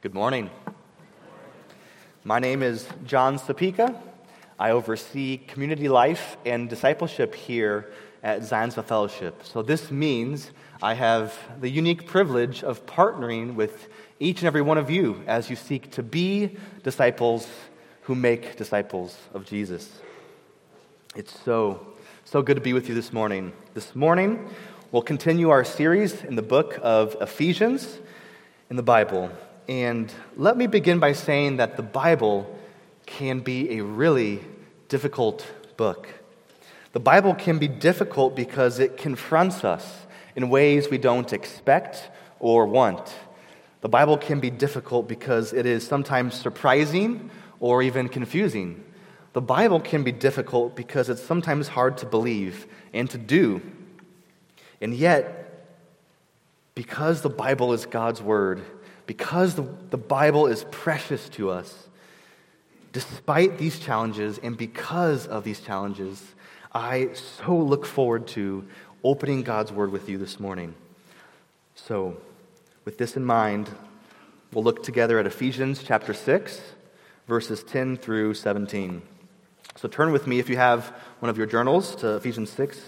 Good morning. My name is John Sapika. I oversee community life and discipleship here at Zionsville Fellowship. So, this means I have the unique privilege of partnering with each and every one of you as you seek to be disciples who make disciples of Jesus. It's so, so good to be with you this morning. This morning, we'll continue our series in the book of Ephesians in the Bible. And let me begin by saying that the Bible can be a really difficult book. The Bible can be difficult because it confronts us in ways we don't expect or want. The Bible can be difficult because it is sometimes surprising or even confusing. The Bible can be difficult because it's sometimes hard to believe and to do. And yet, because the Bible is God's Word, because the, the Bible is precious to us, despite these challenges and because of these challenges, I so look forward to opening God's Word with you this morning. So, with this in mind, we'll look together at Ephesians chapter 6, verses 10 through 17. So, turn with me, if you have one of your journals, to Ephesians 6,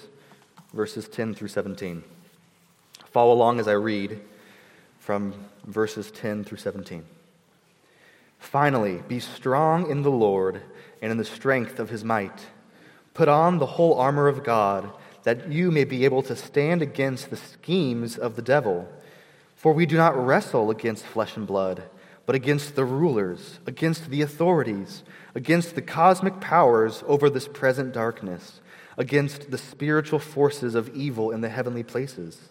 verses 10 through 17. Follow along as I read from verses 10 through 17. Finally, be strong in the Lord and in the strength of his might. Put on the whole armor of God, that you may be able to stand against the schemes of the devil. For we do not wrestle against flesh and blood, but against the rulers, against the authorities, against the cosmic powers over this present darkness, against the spiritual forces of evil in the heavenly places.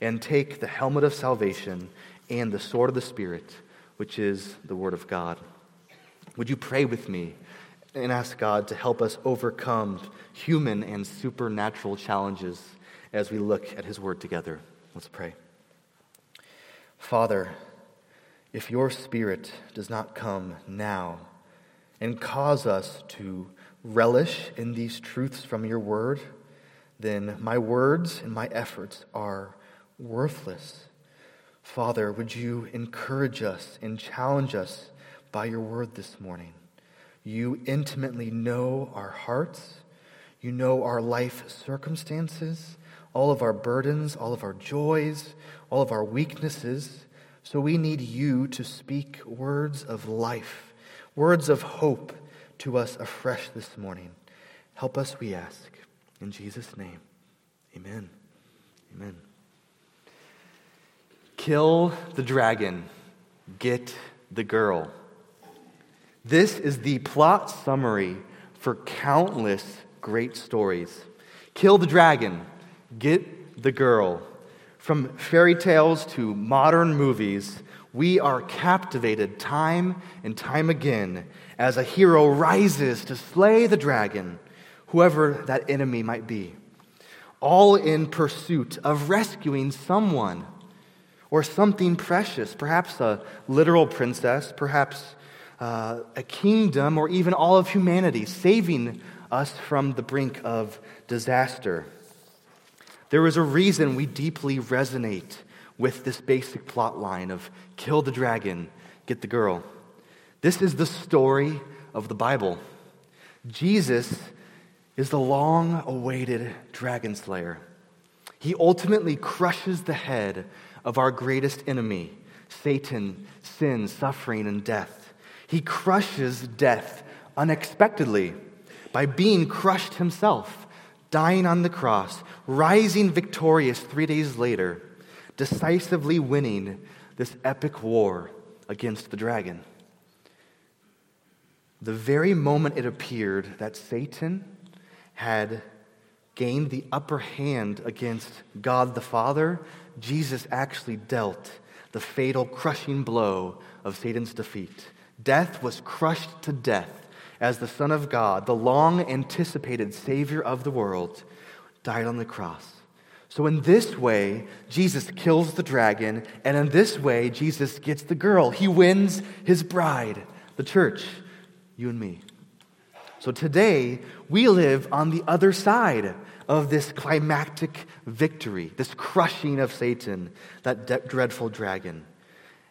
and take the helmet of salvation and the sword of the Spirit, which is the Word of God. Would you pray with me and ask God to help us overcome human and supernatural challenges as we look at His Word together? Let's pray. Father, if your Spirit does not come now and cause us to relish in these truths from your Word, then my words and my efforts are worthless. Father, would you encourage us and challenge us by your word this morning? You intimately know our hearts. You know our life circumstances, all of our burdens, all of our joys, all of our weaknesses. So we need you to speak words of life, words of hope to us afresh this morning. Help us, we ask. In Jesus' name, amen. Amen. Kill the dragon, get the girl. This is the plot summary for countless great stories. Kill the dragon, get the girl. From fairy tales to modern movies, we are captivated time and time again as a hero rises to slay the dragon, whoever that enemy might be, all in pursuit of rescuing someone or something precious, perhaps a literal princess, perhaps uh, a kingdom, or even all of humanity, saving us from the brink of disaster. There is a reason we deeply resonate with this basic plot line of kill the dragon, get the girl. This is the story of the Bible. Jesus is the long awaited dragon slayer. He ultimately crushes the head of our greatest enemy, Satan, sin, suffering, and death. He crushes death unexpectedly by being crushed himself, dying on the cross, rising victorious three days later, decisively winning this epic war against the dragon. The very moment it appeared that Satan had gained the upper hand against God the Father, Jesus actually dealt the fatal crushing blow of Satan's defeat. Death was crushed to death as the Son of God, the long anticipated Savior of the world, died on the cross. So, in this way, Jesus kills the dragon, and in this way, Jesus gets the girl. He wins his bride, the church, you and me. So, today, we live on the other side of this climactic victory, this crushing of Satan, that de- dreadful dragon.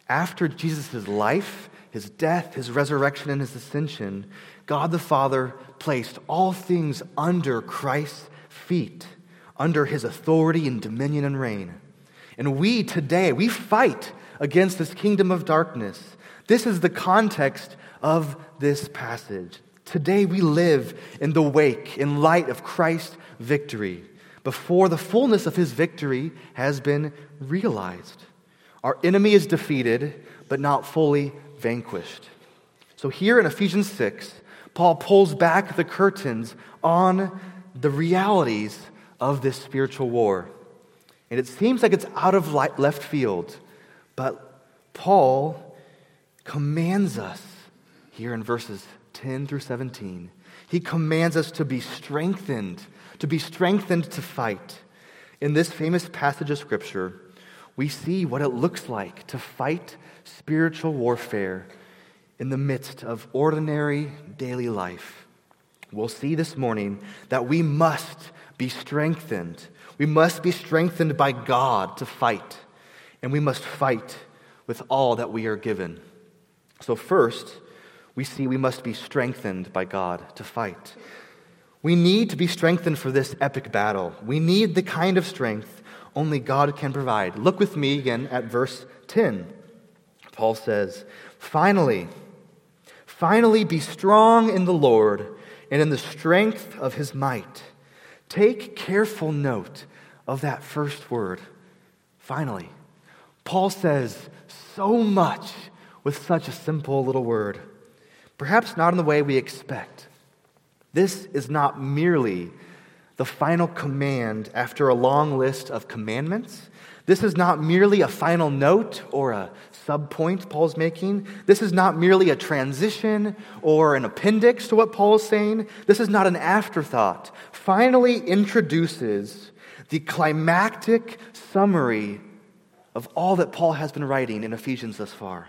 After Jesus' life, his death, his resurrection, and his ascension, God the Father placed all things under Christ's feet, under his authority and dominion and reign. And we today, we fight against this kingdom of darkness. This is the context of this passage. Today we live in the wake, in light of Christ's victory, before the fullness of his victory has been realized. Our enemy is defeated, but not fully vanquished. So here in Ephesians 6, Paul pulls back the curtains on the realities of this spiritual war. And it seems like it's out of left field, but Paul commands us here in verses 10 through 17. He commands us to be strengthened, to be strengthened to fight. In this famous passage of Scripture, we see what it looks like to fight spiritual warfare in the midst of ordinary daily life. We'll see this morning that we must be strengthened. We must be strengthened by God to fight, and we must fight with all that we are given. So, first, we see we must be strengthened by God to fight. We need to be strengthened for this epic battle. We need the kind of strength only God can provide. Look with me again at verse 10. Paul says, Finally, finally be strong in the Lord and in the strength of his might. Take careful note of that first word, finally. Paul says so much with such a simple little word. Perhaps not in the way we expect. This is not merely the final command after a long list of commandments. This is not merely a final note or a subpoint Paul's making. This is not merely a transition or an appendix to what Paul is saying. This is not an afterthought. Finally introduces the climactic summary of all that Paul has been writing in Ephesians thus far.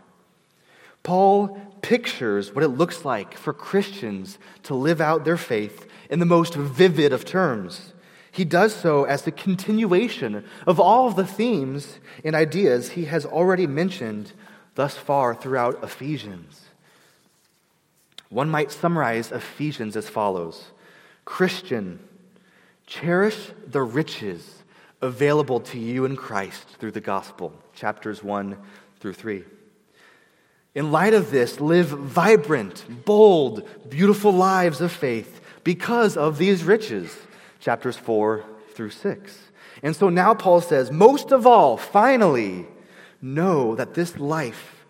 Paul pictures what it looks like for Christians to live out their faith in the most vivid of terms. He does so as the continuation of all of the themes and ideas he has already mentioned thus far throughout Ephesians. One might summarize Ephesians as follows Christian, cherish the riches available to you in Christ through the gospel, chapters 1 through 3. In light of this, live vibrant, bold, beautiful lives of faith because of these riches. Chapters 4 through 6. And so now Paul says, most of all, finally, know that this life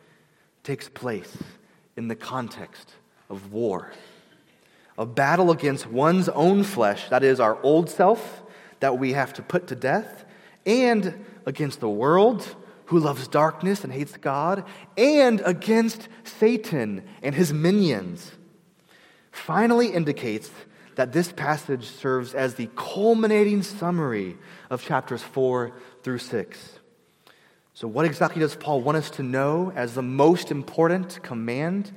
takes place in the context of war. A battle against one's own flesh, that is, our old self, that we have to put to death, and against the world who loves darkness and hates God, and against Satan and his minions, finally indicates that this passage serves as the culminating summary of chapters 4 through 6. So, what exactly does Paul want us to know as the most important command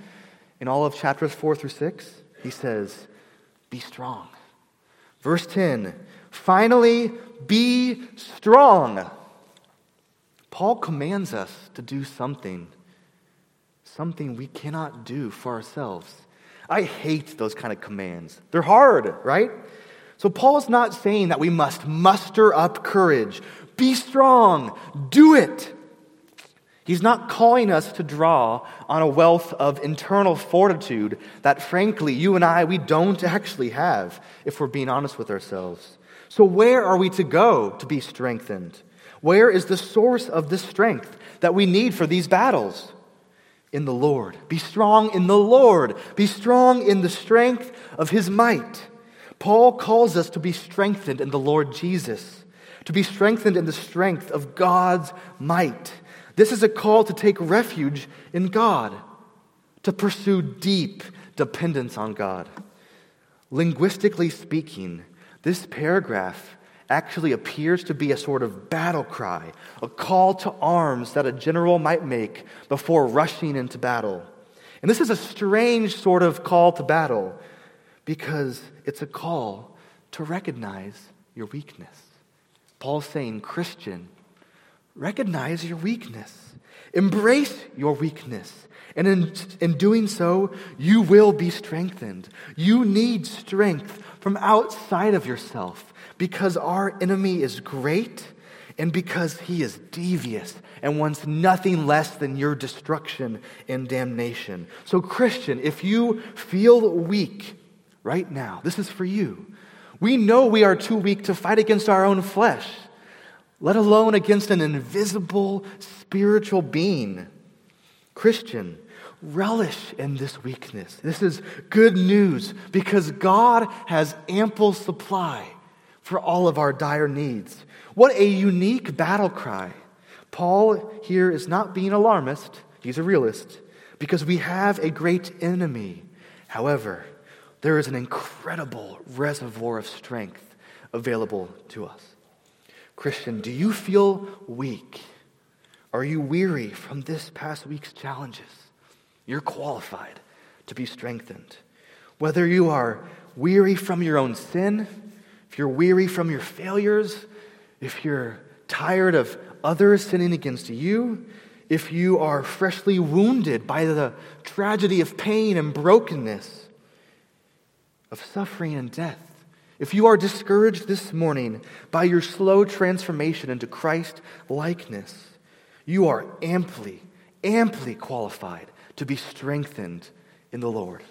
in all of chapters 4 through 6? He says, Be strong. Verse 10 Finally, be strong. Paul commands us to do something, something we cannot do for ourselves. I hate those kind of commands. They're hard, right? So Paul is not saying that we must muster up courage, be strong, do it. He's not calling us to draw on a wealth of internal fortitude that, frankly, you and I, we don't actually have, if we're being honest with ourselves. So, where are we to go to be strengthened? Where is the source of the strength that we need for these battles? In the Lord. Be strong in the Lord. Be strong in the strength of his might. Paul calls us to be strengthened in the Lord Jesus, to be strengthened in the strength of God's might. This is a call to take refuge in God, to pursue deep dependence on God. Linguistically speaking, this paragraph actually appears to be a sort of battle cry, a call to arms that a general might make before rushing into battle. And this is a strange sort of call to battle because it's a call to recognize your weakness. Paul's saying, Christian, recognize your weakness, embrace your weakness. And in, in doing so, you will be strengthened. You need strength from outside of yourself because our enemy is great and because he is devious and wants nothing less than your destruction and damnation. So, Christian, if you feel weak right now, this is for you. We know we are too weak to fight against our own flesh, let alone against an invisible spiritual being. Christian, relish in this weakness. This is good news because God has ample supply for all of our dire needs. What a unique battle cry. Paul here is not being alarmist, he's a realist, because we have a great enemy. However, there is an incredible reservoir of strength available to us. Christian, do you feel weak? Are you weary from this past week's challenges? You're qualified to be strengthened. Whether you are weary from your own sin, if you're weary from your failures, if you're tired of others sinning against you, if you are freshly wounded by the tragedy of pain and brokenness, of suffering and death, if you are discouraged this morning by your slow transformation into Christ likeness, you are amply, amply qualified to be strengthened in the Lord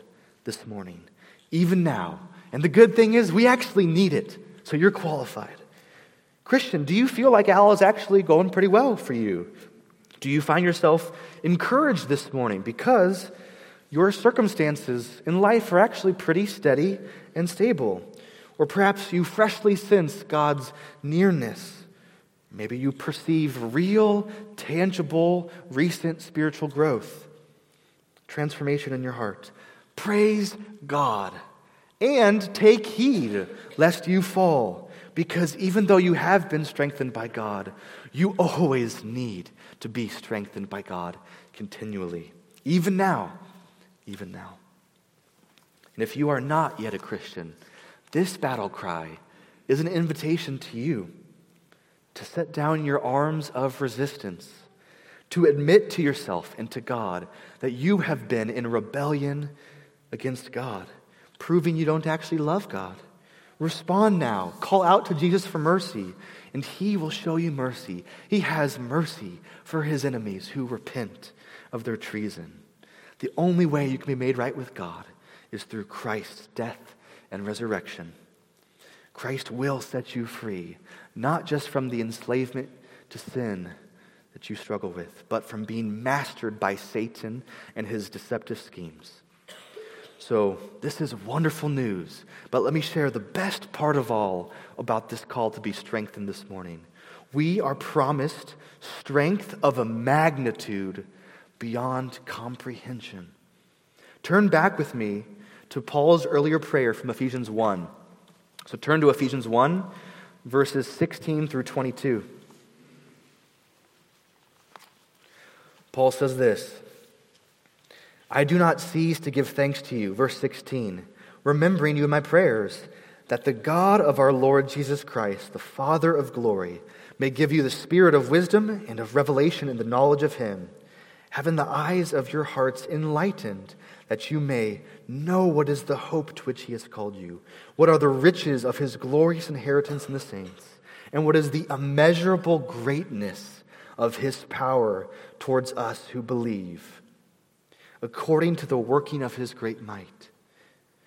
this morning, even now. And the good thing is, we actually need it, so you're qualified. Christian, do you feel like Al is actually going pretty well for you? Do you find yourself encouraged this morning because your circumstances in life are actually pretty steady and stable? Or perhaps you freshly sense God's nearness. Maybe you perceive real, tangible, recent spiritual growth, transformation in your heart. Praise God and take heed lest you fall. Because even though you have been strengthened by God, you always need to be strengthened by God continually. Even now. Even now. And if you are not yet a Christian, this battle cry is an invitation to you to set down your arms of resistance, to admit to yourself and to God that you have been in rebellion against God, proving you don't actually love God. Respond now. Call out to Jesus for mercy, and he will show you mercy. He has mercy for his enemies who repent of their treason. The only way you can be made right with God is through Christ's death and resurrection. Christ will set you free, not just from the enslavement to sin that you struggle with, but from being mastered by Satan and his deceptive schemes. So, this is wonderful news. But let me share the best part of all about this call to be strengthened this morning. We are promised strength of a magnitude beyond comprehension. Turn back with me to Paul's earlier prayer from Ephesians 1. So, turn to Ephesians 1, verses 16 through 22. Paul says this. I do not cease to give thanks to you. Verse 16, remembering you in my prayers, that the God of our Lord Jesus Christ, the Father of glory, may give you the spirit of wisdom and of revelation in the knowledge of him, having the eyes of your hearts enlightened, that you may know what is the hope to which he has called you, what are the riches of his glorious inheritance in the saints, and what is the immeasurable greatness of his power towards us who believe according to the working of his great might.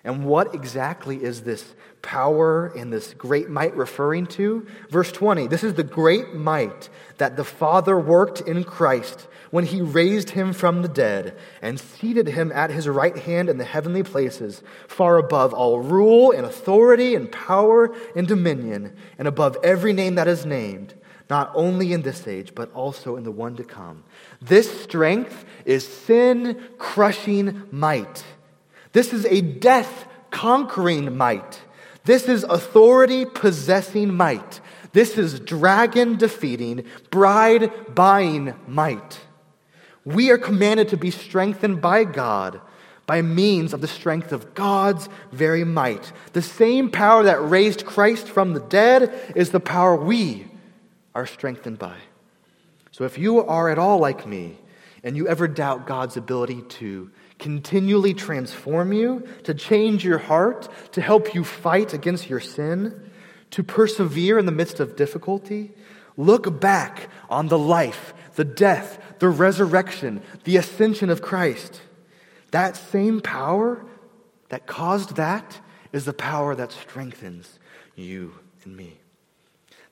And what exactly is this power and this great might referring to? Verse 20 this is the great might that the Father worked in Christ when he raised him from the dead and seated him at his right hand in the heavenly places, far above all rule and authority and power and dominion, and above every name that is named not only in this age, but also in the one to come. This strength is sin crushing might. This is a death conquering might. This is authority possessing might. This is dragon defeating, bride buying might. We are commanded to be strengthened by God by means of the strength of God's very might. The same power that raised Christ from the dead is the power we are strengthened by. So if you are at all like me, and you ever doubt God's ability to continually transform you, to change your heart, to help you fight against your sin, to persevere in the midst of difficulty, look back on the life, the death, the resurrection, the ascension of Christ. That same power that caused that is the power that strengthens you and me.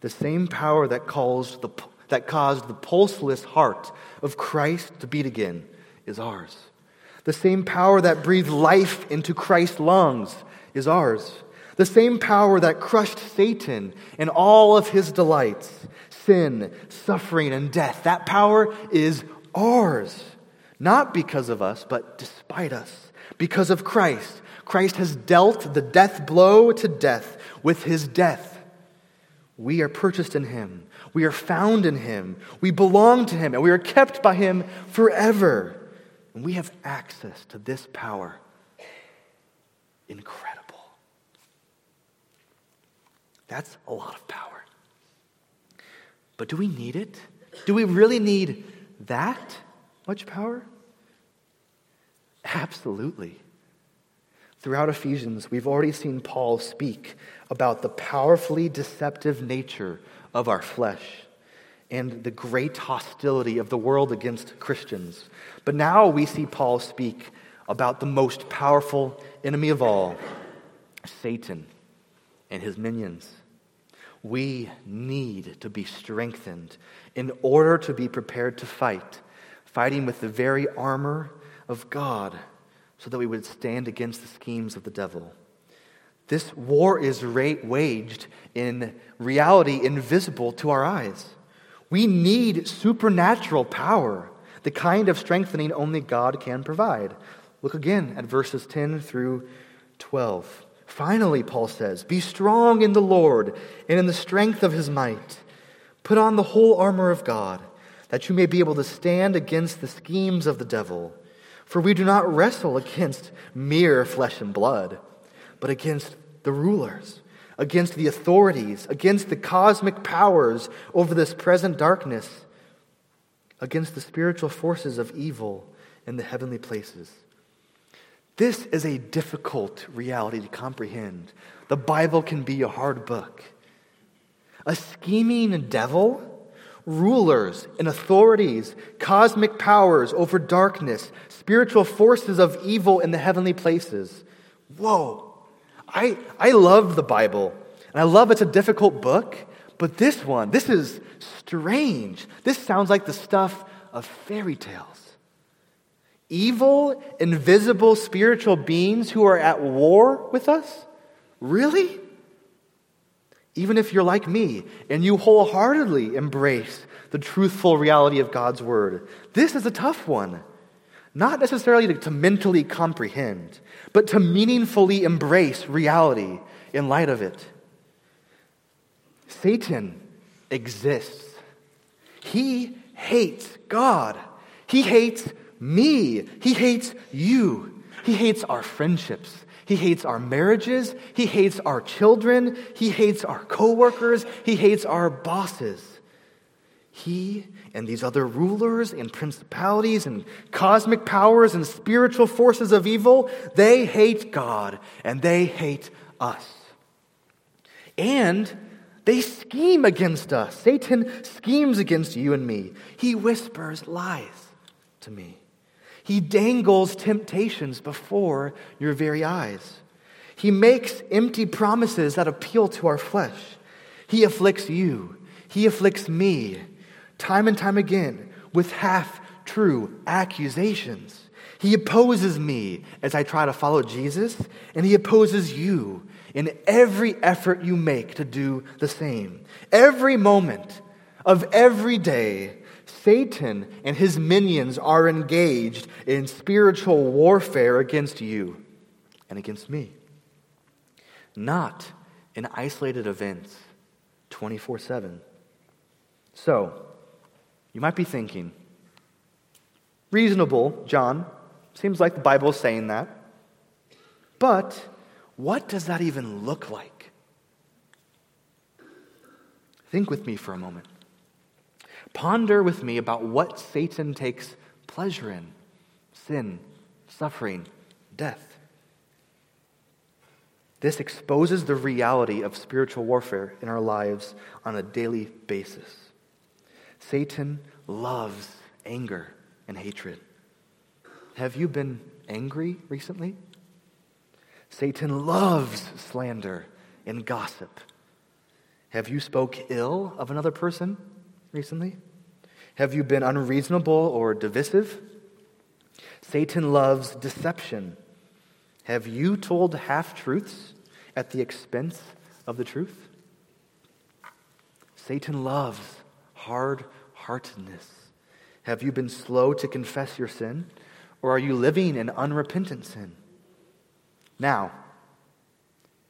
The same power that, calls the, that caused the pulseless heart of Christ to beat again is ours. The same power that breathed life into Christ's lungs is ours. The same power that crushed Satan and all of his delights, sin, suffering, and death, that power is ours. Not because of us, but despite us. Because of Christ. Christ has dealt the death blow to death with his death. We are purchased in him. We are found in him. We belong to him, and we are kept by him forever. And we have access to this power. Incredible. That's a lot of power. But do we need it? Do we really need that? Much power? Absolutely. Throughout Ephesians, we've already seen Paul speak about the powerfully deceptive nature of our flesh and the great hostility of the world against Christians. But now we see Paul speak about the most powerful enemy of all, Satan and his minions. We need to be strengthened in order to be prepared to fight fighting with the very armor of God so that we would stand against the schemes of the devil. This war is ra- waged in reality invisible to our eyes. We need supernatural power, the kind of strengthening only God can provide. Look again at verses 10 through 12. Finally, Paul says, Be strong in the Lord and in the strength of his might. Put on the whole armor of God that you may be able to stand against the schemes of the devil. For we do not wrestle against mere flesh and blood, but against the rulers, against the authorities, against the cosmic powers over this present darkness, against the spiritual forces of evil in the heavenly places. This is a difficult reality to comprehend. The Bible can be a hard book. A scheming devil rulers and authorities, cosmic powers over darkness, spiritual forces of evil in the heavenly places. Whoa. I, I love the Bible, and I love it's a difficult book, but this one, this is strange. This sounds like the stuff of fairy tales. Evil, invisible spiritual beings who are at war with us? Really? even if you're like me and you wholeheartedly embrace the truthful reality of God's word. This is a tough one. Not necessarily to, to, mentally comprehend, but to meaningfully embrace reality in light of it. Satan exists. He hates God. He hates me. He hates you. He hates our friendships. He hates our marriages. He hates our children. He hates our coworkers. He hates our bosses. He and these other rulers and principalities and cosmic powers and spiritual forces of evil, they hate God and they hate us. And they scheme against us. Satan schemes against you and me. He whispers lies to me. He dangles temptations before your very eyes. He makes empty promises that appeal to our flesh. He afflicts you. He afflicts me time and time again with half true accusations. He opposes me as I try to follow Jesus, and he opposes you in every effort you make to do the same. Every moment of every day, Satan and his minions are engaged in spiritual warfare against you and against me. Not in isolated events 24 7. So, you might be thinking, reasonable, John. Seems like the Bible is saying that. But what does that even look like? Think with me for a moment. Ponder with me about what Satan takes pleasure in sin, suffering, death. This exposes the reality of spiritual warfare in our lives on a daily basis. Satan loves anger and hatred. Have you been angry recently? Satan loves slander and gossip. Have you spoke ill of another person recently? Have you been unreasonable or divisive? Satan loves deception. Have you told half truths at the expense of the truth? Satan loves hard heartedness. Have you been slow to confess your sin, or are you living in unrepentant sin? Now,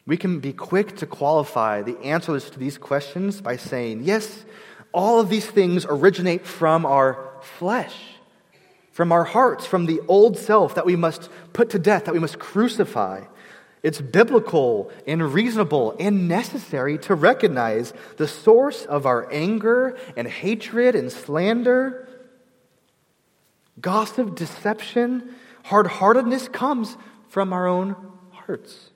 we can be quick to qualify the answers to these questions by saying, yes, all of these things originate from our flesh, from our hearts, from the old self that we must put to death, that we must crucify. It's biblical and reasonable and necessary to recognize the source of our anger and hatred and slander. Gossip, deception, hard heartedness comes from our own hearts.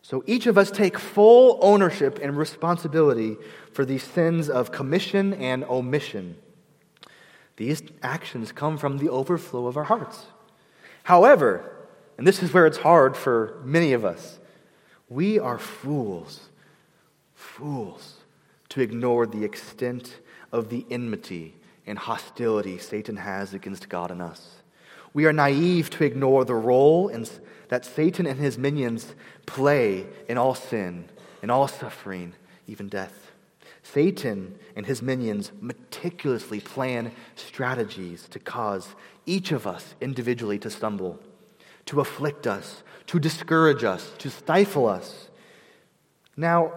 So each of us take full ownership and responsibility for these sins of commission and omission. These actions come from the overflow of our hearts. However, and this is where it's hard for many of us, we are fools, fools to ignore the extent of the enmity and hostility Satan has against God and us. We are naive to ignore the role and that Satan and his minions play in all sin, in all suffering, even death. Satan and his minions meticulously plan strategies to cause each of us individually to stumble, to afflict us, to discourage us, to stifle us. Now,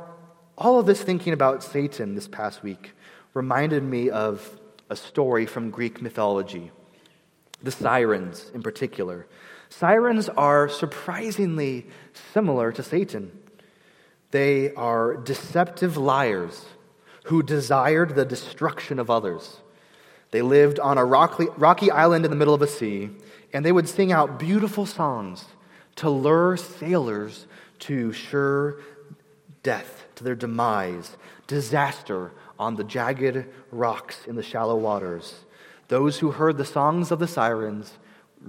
all of this thinking about Satan this past week reminded me of a story from Greek mythology, the sirens in particular. Sirens are surprisingly similar to Satan. They are deceptive liars who desired the destruction of others. They lived on a rocky, rocky island in the middle of a sea, and they would sing out beautiful songs to lure sailors to sure death, to their demise, disaster on the jagged rocks in the shallow waters. Those who heard the songs of the sirens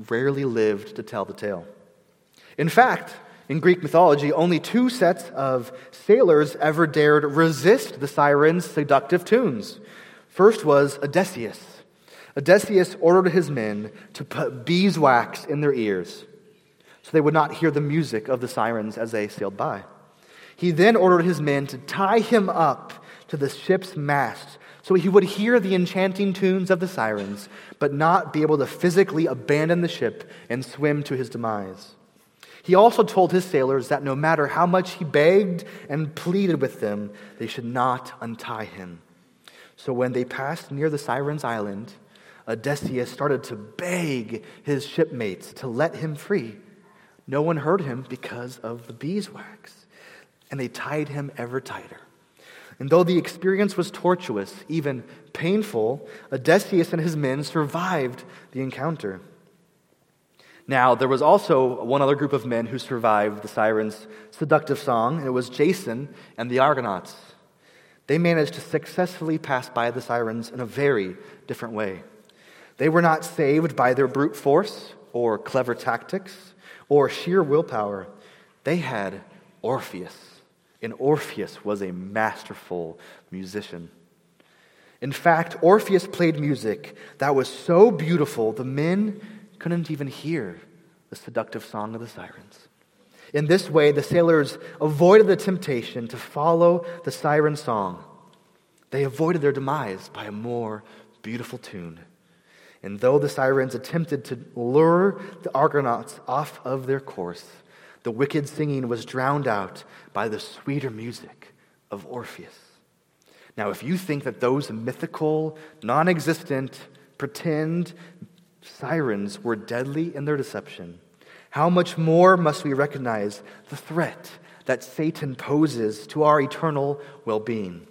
rarely lived to tell the tale. In fact, in Greek mythology, only two sets of sailors ever dared resist the sirens' seductive tunes. First was Odysseus. Odysseus ordered his men to put beeswax in their ears so they would not hear the music of the sirens as they sailed by. He then ordered his men to tie him up to the ship's mast so he would hear the enchanting tunes of the sirens, but not be able to physically abandon the ship and swim to his demise. He also told his sailors that no matter how much he begged and pleaded with them, they should not untie him. So when they passed near the Sirens' Island, Odysseus started to beg his shipmates to let him free. No one heard him because of the beeswax, and they tied him ever tighter. And though the experience was tortuous, even painful, Odysseus and his men survived the encounter. Now, there was also one other group of men who survived the siren's seductive song, and it was Jason and the Argonauts. They managed to successfully pass by the sirens in a very different way. They were not saved by their brute force or clever tactics or sheer willpower. They had Orpheus and Orpheus was a masterful musician. In fact, Orpheus played music that was so beautiful, the men couldn't even hear the seductive song of the sirens. In this way, the sailors avoided the temptation to follow the siren song. They avoided their demise by a more beautiful tune. And though the sirens attempted to lure the Argonauts off of their course, the wicked singing was drowned out by the sweeter music of Orpheus. Now, if you think that those mythical, non existent, pretend sirens were deadly in their deception, how much more must we recognize the threat that Satan poses to our eternal well being?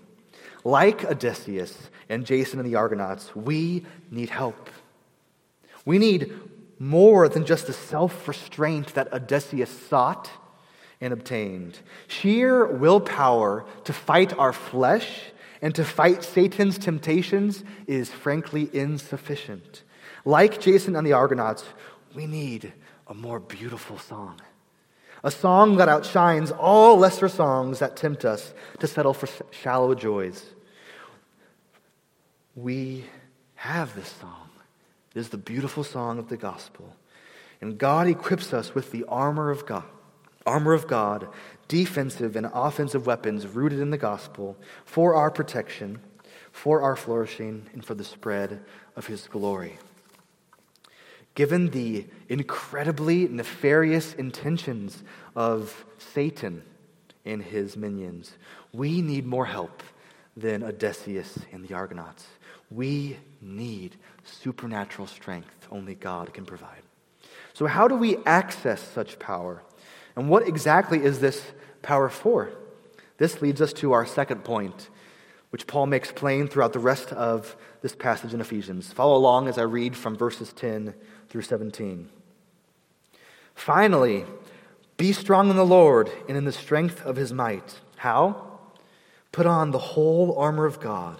Like Odysseus and Jason and the Argonauts, we need help. We need more than just the self restraint that Odysseus sought and obtained. Sheer willpower to fight our flesh and to fight Satan's temptations is frankly insufficient. Like Jason and the Argonauts, we need a more beautiful song. A song that outshines all lesser songs that tempt us to settle for shallow joys. We have this song. It is the beautiful song of the gospel. And God equips us with the armor of God, armor of God, defensive and offensive weapons rooted in the gospel for our protection, for our flourishing, and for the spread of his glory. Given the incredibly nefarious intentions of Satan and his minions, we need more help than Odysseus and the Argonauts. We need supernatural strength only God can provide. So, how do we access such power? And what exactly is this power for? This leads us to our second point, which Paul makes plain throughout the rest of this passage in Ephesians. Follow along as I read from verses 10 through 17. Finally, be strong in the Lord and in the strength of his might. How? Put on the whole armor of God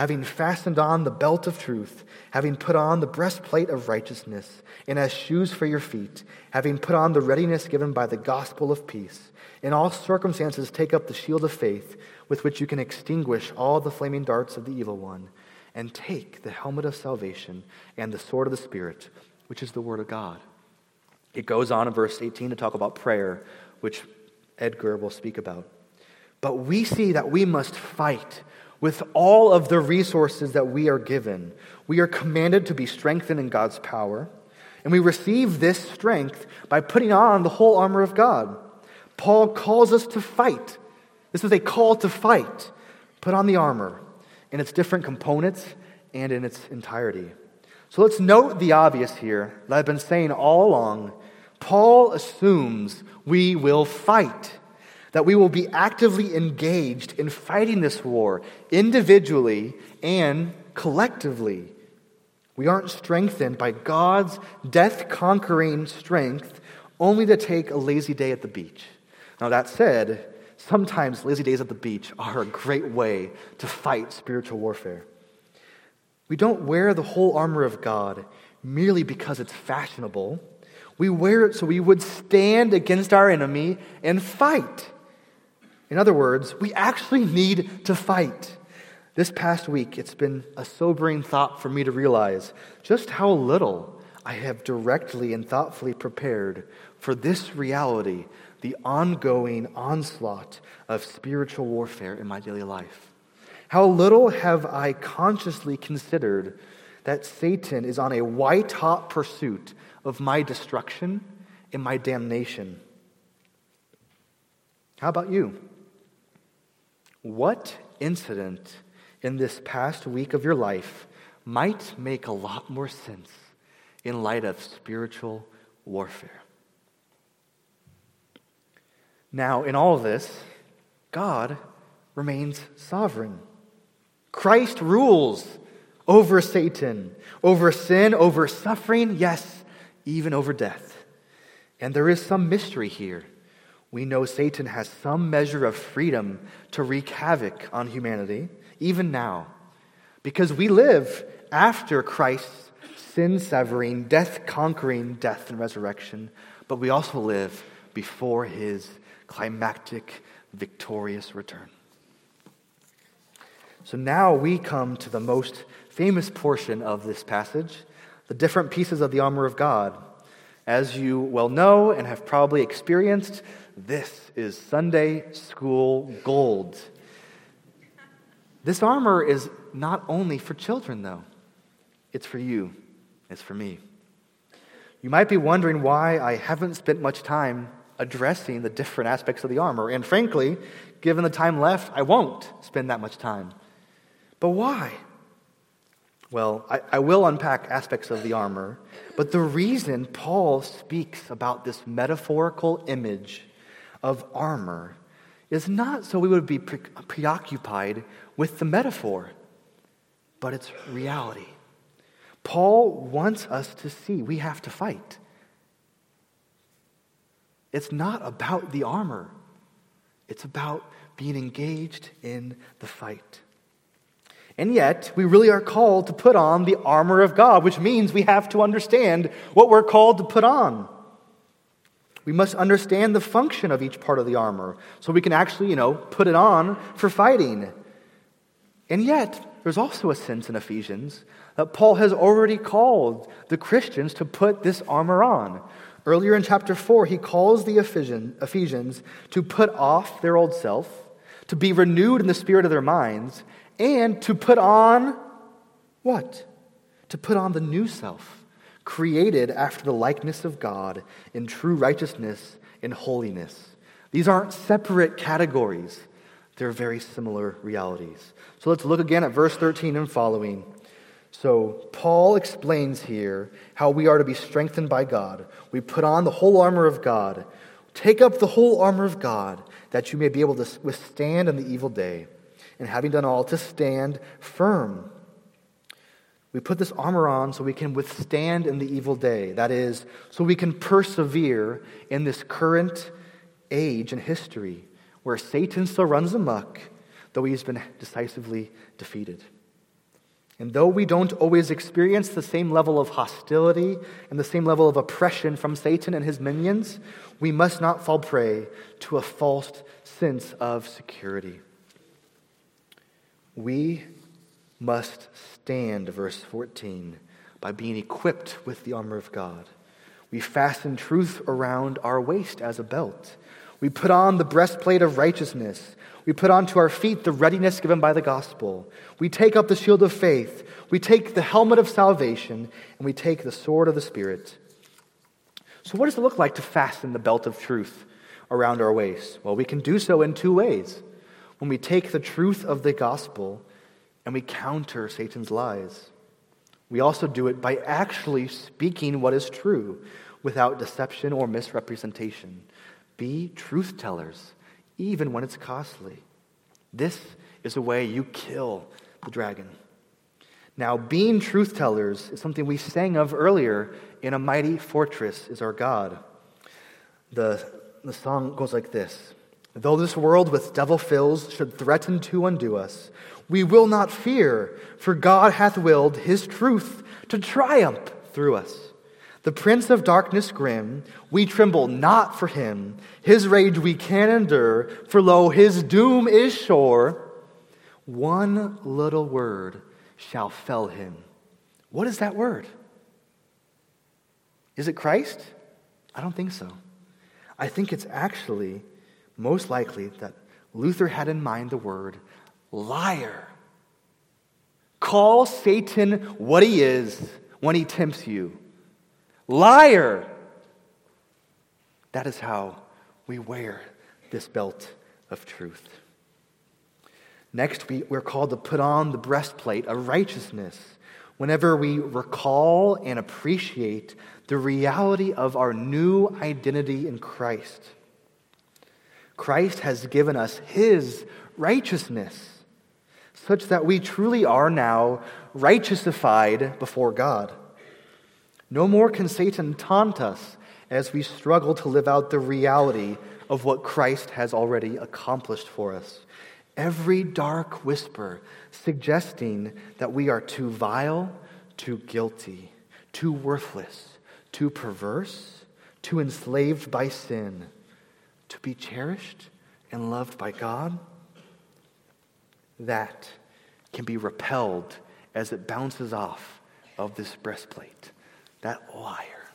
having fastened on the belt of truth, having put on the breastplate of righteousness, and as shoes for your feet, having put on the readiness given by the gospel of peace. In all circumstances, take up the shield of faith, with which you can extinguish all the flaming darts of the evil one, and take the helmet of salvation and the sword of the Spirit, which is the word of God. It goes on in verse 18 to talk about prayer, which Edgar will speak about. But we see that we must fight with all of the resources that we are given, we are commanded to be strengthened in God's power. And we receive this strength by putting on the whole armor of God. Paul calls us to fight. This is a call to fight. Put on the armor in its different components and in its entirety. So let's note the obvious here that I've been saying all along. Paul assumes we will fight that we will be actively engaged in fighting this war individually and collectively. We aren't strengthened by God's death conquering strength only to take a lazy day at the beach. Now, that said, sometimes lazy days at the beach are a great way to fight spiritual warfare. We don't wear the whole armor of God merely because it's fashionable. We wear it so we would stand against our enemy and fight. In other words, we actually need to fight. This past week, it's been a sobering thought for me to realize just how little I have directly and thoughtfully prepared for this reality, the ongoing onslaught of spiritual warfare in my daily life. How little have I consciously considered that Satan is on a white hot pursuit of my destruction and my damnation. How about you? What incident in this past week of your life might make a lot more sense in light of spiritual warfare? Now, in all of this, God remains sovereign. Christ rules over Satan, over sin, over suffering, yes, even over death. And there is some mystery here we know Satan has some measure of freedom to wreak havoc on humanity, even now, because we live after Christ's sin severing, death conquering death and resurrection, but we also live before his climactic, victorious return. So now we come to the most famous portion of this passage the different pieces of the armor of God. As you well know and have probably experienced, this is Sunday school gold. This armor is not only for children, though, it's for you, it's for me. You might be wondering why I haven't spent much time addressing the different aspects of the armor. And frankly, given the time left, I won't spend that much time. But why? Well, I, I, will unpack aspects of the armor, but the reason Paul speaks about this metaphorical image of armor is not so we would be pre- preoccupied with the metaphor, but it's reality. Paul wants us to see we have to fight. It's not about the armor, it's about being engaged in the fight. And yet, we really are called to put on the armor of God, which means we have to understand what we're called to put on. We must understand the function of each part of the armor so we can actually, you know, put it on for fighting. And yet, there's also a sense in Ephesians that Paul has already called the Christians to put this armor on. Earlier in chapter 4, he calls the Ephesians to put off their old self, to be renewed in the spirit of their minds, and to put on what? To put on the new self, created after the likeness of God in true righteousness and holiness. These aren't separate categories, they're very similar realities. So let's look again at verse 13 and following. So, Paul explains here how we are to be strengthened by God. We put on the whole armor of God. Take up the whole armor of God that you may be able to withstand in the evil day and having done all, to stand firm. We put this armor on so we can withstand in the evil day. That is, so we can persevere in this current age and history where Satan still runs amok, though he's been decisively defeated. And though we don't always experience the same level of hostility and the same level of oppression from Satan and his minions, we must not fall prey to a false sense of security. We must stand, verse 14, by being equipped with the armor of God. We fasten truth around our waist as a belt. We put on the breastplate of righteousness. We put onto our feet the readiness given by the gospel. We take up the shield of faith. We take the helmet of salvation, and we take the sword of the Spirit. So, what does it look like to fasten the belt of truth around our waist? Well, we can do so in two ways when we take the truth of the gospel and we counter Satan's lies. We also do it by actually speaking what is true without deception or misrepresentation. Be truth tellers, even when it's costly. This is a way you kill the dragon. Now, being truth tellers is something we sang of earlier in A Mighty Fortress is Our God. The, the song goes like this Though this world with devil fills should threaten to undo us, we will not fear, for God hath willed his truth to triumph through us. The prince of darkness grim, we tremble not for him. His rage we can endure, for lo, his doom is sure. One little word shall fell him. What is that word? Is it Christ? I don't think so. I think it's actually most likely that Luther had in mind the word liar. Call Satan what he is when he tempts you. Liar. That is how we wear this belt of truth. Next, we, we're called to put on the breastplate of righteousness whenever we recall and appreciate the reality of our new identity in Christ. Christ has given us his righteousness, such that we truly are now righteousified before God. No more can Satan taunt us as we struggle to live out the reality of what Christ has already accomplished for us. Every dark whisper suggesting that we are too vile, too guilty, too worthless, too perverse, too enslaved by sin to be cherished and loved by God, that can be repelled as it bounces off of this breastplate. That liar.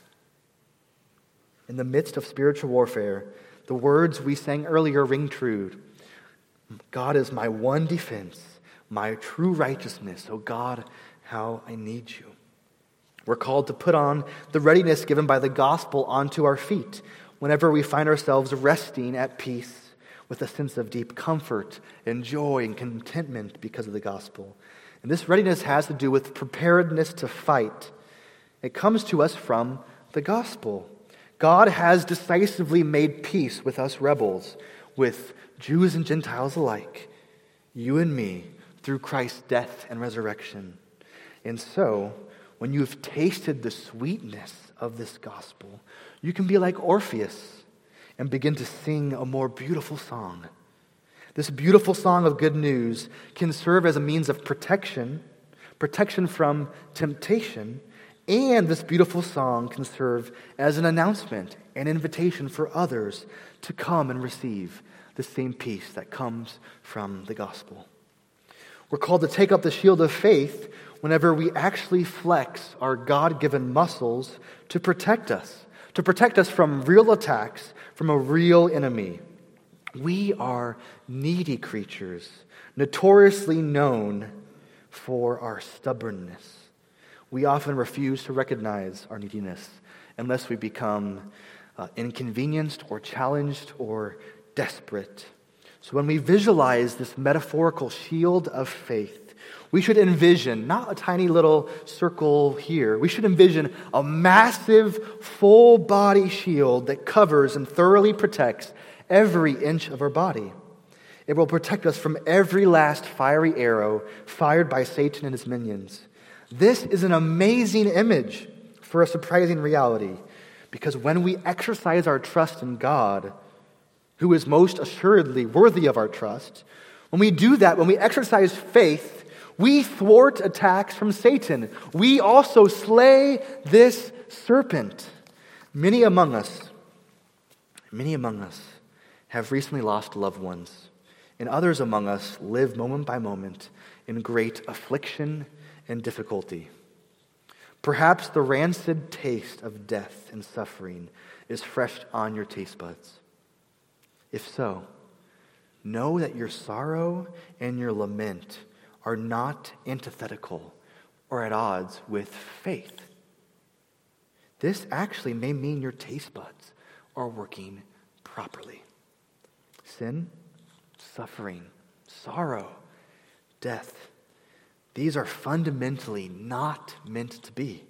In the midst of spiritual warfare, the words we sang earlier ring true. God is my one defense, my true righteousness. Oh God, how I need you. We're called to put on the readiness given by the gospel onto our feet whenever we find ourselves resting at peace with a sense of deep comfort and joy and contentment because of the gospel. And this readiness has to do with preparedness to fight. It comes to us from the gospel. God has decisively made peace with us rebels, with Jews and Gentiles alike, you and me, through Christ's death and resurrection. And so, when you've tasted the sweetness of this gospel, you can be like Orpheus and begin to sing a more beautiful song. This beautiful song of good news can serve as a means of protection, protection from temptation, and this beautiful song can serve as an announcement, an invitation for others to come and receive the same peace that comes from the gospel. We're called to take up the shield of faith whenever we actually flex our God given muscles to protect us, to protect us from real attacks from a real enemy. We are needy creatures, notoriously known for our stubbornness. We often refuse to recognize our neediness unless we become uh, inconvenienced or challenged or desperate. So when we visualize this metaphorical shield of faith, we should envision not a tiny little circle here. We should envision a massive, full body shield that covers and thoroughly protects every inch of our body. It will protect us from every last fiery arrow fired by Satan and his minions. This is an amazing image for a surprising reality because when we exercise our trust in God, who is most assuredly worthy of our trust, when we do that, when we exercise faith, we thwart attacks from Satan. We also slay this serpent. Many among us, many among us have recently lost loved ones, and others among us live moment by moment in great affliction and difficulty. Perhaps the rancid taste of death and suffering is fresh on your taste buds. If so, know that your sorrow and your lament are not antithetical or at odds with faith. This actually may mean your taste buds are working properly. Sin, suffering, sorrow, death, these are fundamentally not meant to be.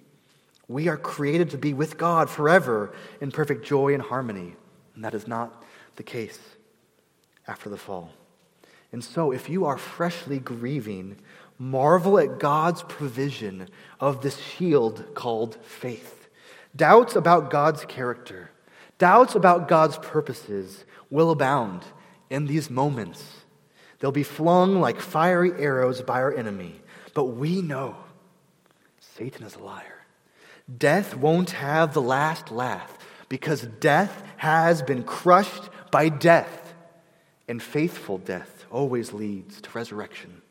We are created to be with God forever in perfect joy and harmony, and that is not the case after the fall. And so, if you are freshly grieving, marvel at God's provision of this shield called faith. Doubts about God's character, doubts about God's purposes will abound in these moments. They'll be flung like fiery arrows by our enemy. But we know Satan is a liar. Death won't have the last laugh because death has been crushed by death, and faithful death always leads to resurrection.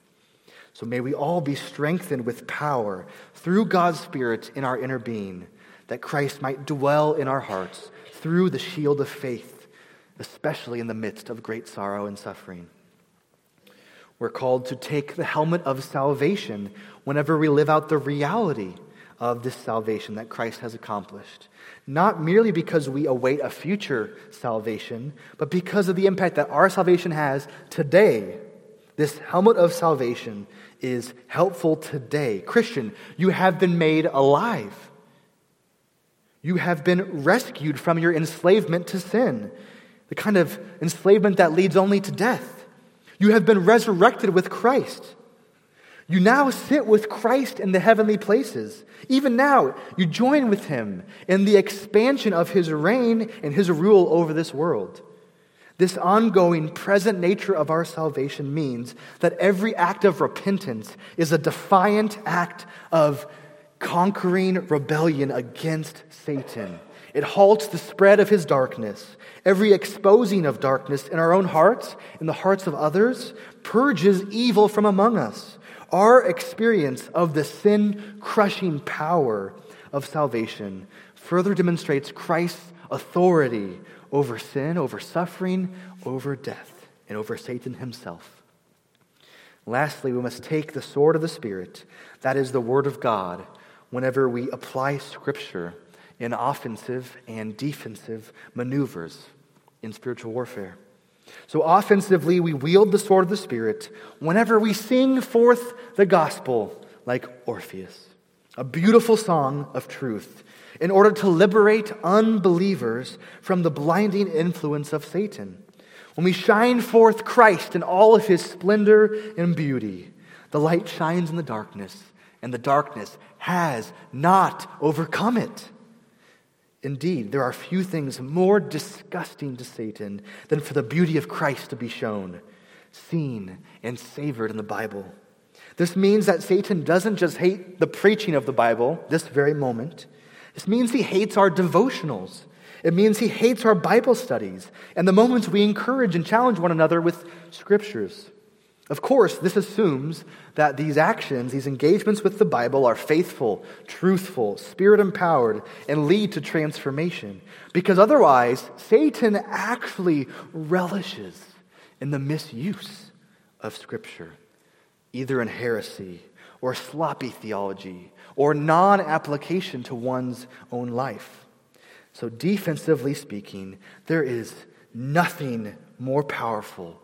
So may we all be strengthened with power through God's Spirit in our inner being, that Christ might dwell in our hearts through the shield of faith, especially in the midst of great sorrow and suffering. We're called to take the helmet of salvation whenever we live out the reality of this salvation that Christ has accomplished. Not merely because we await a future salvation, but because of the impact that our salvation has today. This helmet of salvation is helpful today. Christian, you have been made alive. You have been rescued from your enslavement to sin, the kind of enslavement that leads only to death. You have been resurrected with Christ. You now sit with Christ in the heavenly places. Even now, you join with him in the expansion of his reign and his rule over this world. This ongoing, present nature of our salvation means that every act of repentance is a defiant act of conquering rebellion against Satan. It halts the spread of his darkness. Every exposing of darkness in our own hearts, in the hearts of others, purges evil from among us. Our experience of the sin crushing power of salvation further demonstrates Christ's authority over sin, over suffering, over death, and over Satan himself. Lastly, we must take the sword of the Spirit, that is the Word of God, whenever we apply Scripture in offensive and defensive maneuvers in spiritual warfare. So, offensively, we wield the sword of the Spirit whenever we sing forth the gospel like Orpheus, a beautiful song of truth, in order to liberate unbelievers from the blinding influence of Satan. When we shine forth Christ in all of his splendor and beauty, the light shines in the darkness, and the darkness has not overcome it. Indeed, there are few things more disgusting to Satan than for the beauty of Christ to be shown, seen, and savored in the Bible. This means that Satan doesn't just hate the preaching of the Bible this very moment. This means he hates our devotionals. It means he hates our Bible studies and the moments we encourage and challenge one another with scriptures. Of course, this assumes that these actions, these engagements with the Bible, are faithful, truthful, spirit empowered, and lead to transformation. Because otherwise, Satan actually relishes in the misuse of Scripture, either in heresy or sloppy theology or non application to one's own life. So, defensively speaking, there is nothing more powerful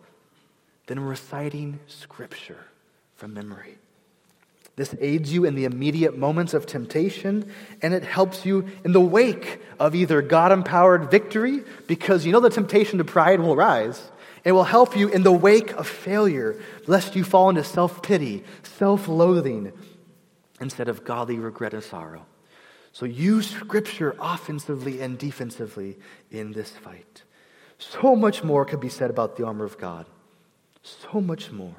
than reciting Scripture from memory. This aids you in the immediate moments of temptation, and it helps you in the wake of either God empowered victory, because you know the temptation to pride will rise. It will help you in the wake of failure, lest you fall into self pity, self loathing, instead of godly regret and sorrow. So use Scripture offensively and defensively in this fight. So much more could be said about the armor of God. So much more.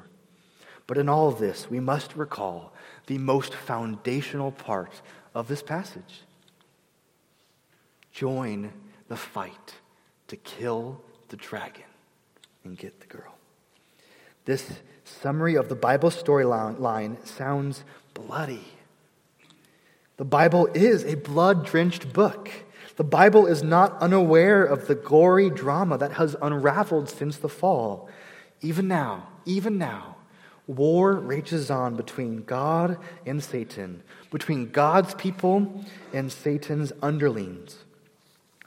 But in all this, we must recall the most foundational part of this passage. Join the fight to kill the dragon and get the girl. This summary of the Bible storyline sounds bloody. The Bible is a blood drenched book. The Bible is not unaware of the gory drama that has unraveled since the fall. Even now, even now, war rages on between God and Satan, between God's people and Satan's underlings.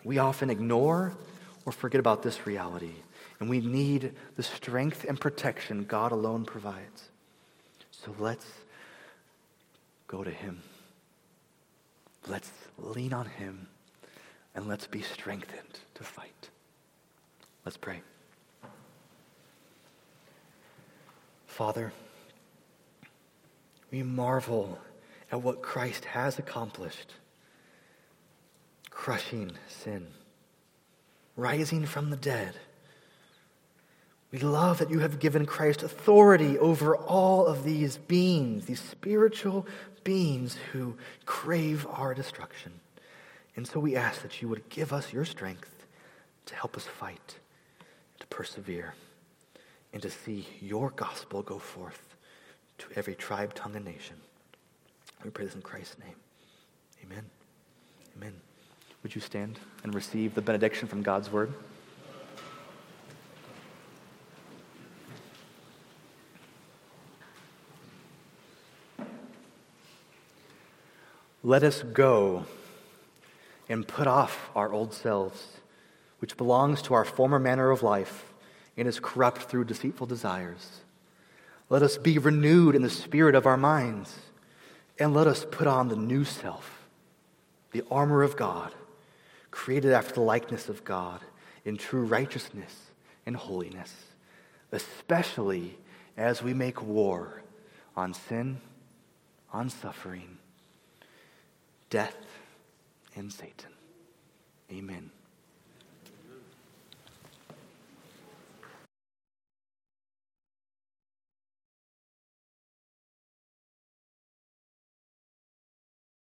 We often ignore or forget about this reality, and we need the strength and protection God alone provides. So let's go to Him. Let's lean on Him, and let's be strengthened to fight. Let's pray. Father, we marvel at what Christ has accomplished crushing sin, rising from the dead. We love that you have given Christ authority over all of these beings, these spiritual beings who crave our destruction. And so we ask that you would give us your strength to help us fight, to persevere and to see your gospel go forth to every tribe, tongue, and nation. We pray this in Christ's name. Amen. Amen. Would you stand and receive the benediction from God's word? Let us go and put off our old selves, which belongs to our former manner of life and is corrupt through deceitful desires. Let us be renewed in the spirit of our minds, and let us put on the new self, the armor of God, created after the likeness of God in true righteousness and holiness, especially as we make war on sin, on suffering, death, and Satan. Amen.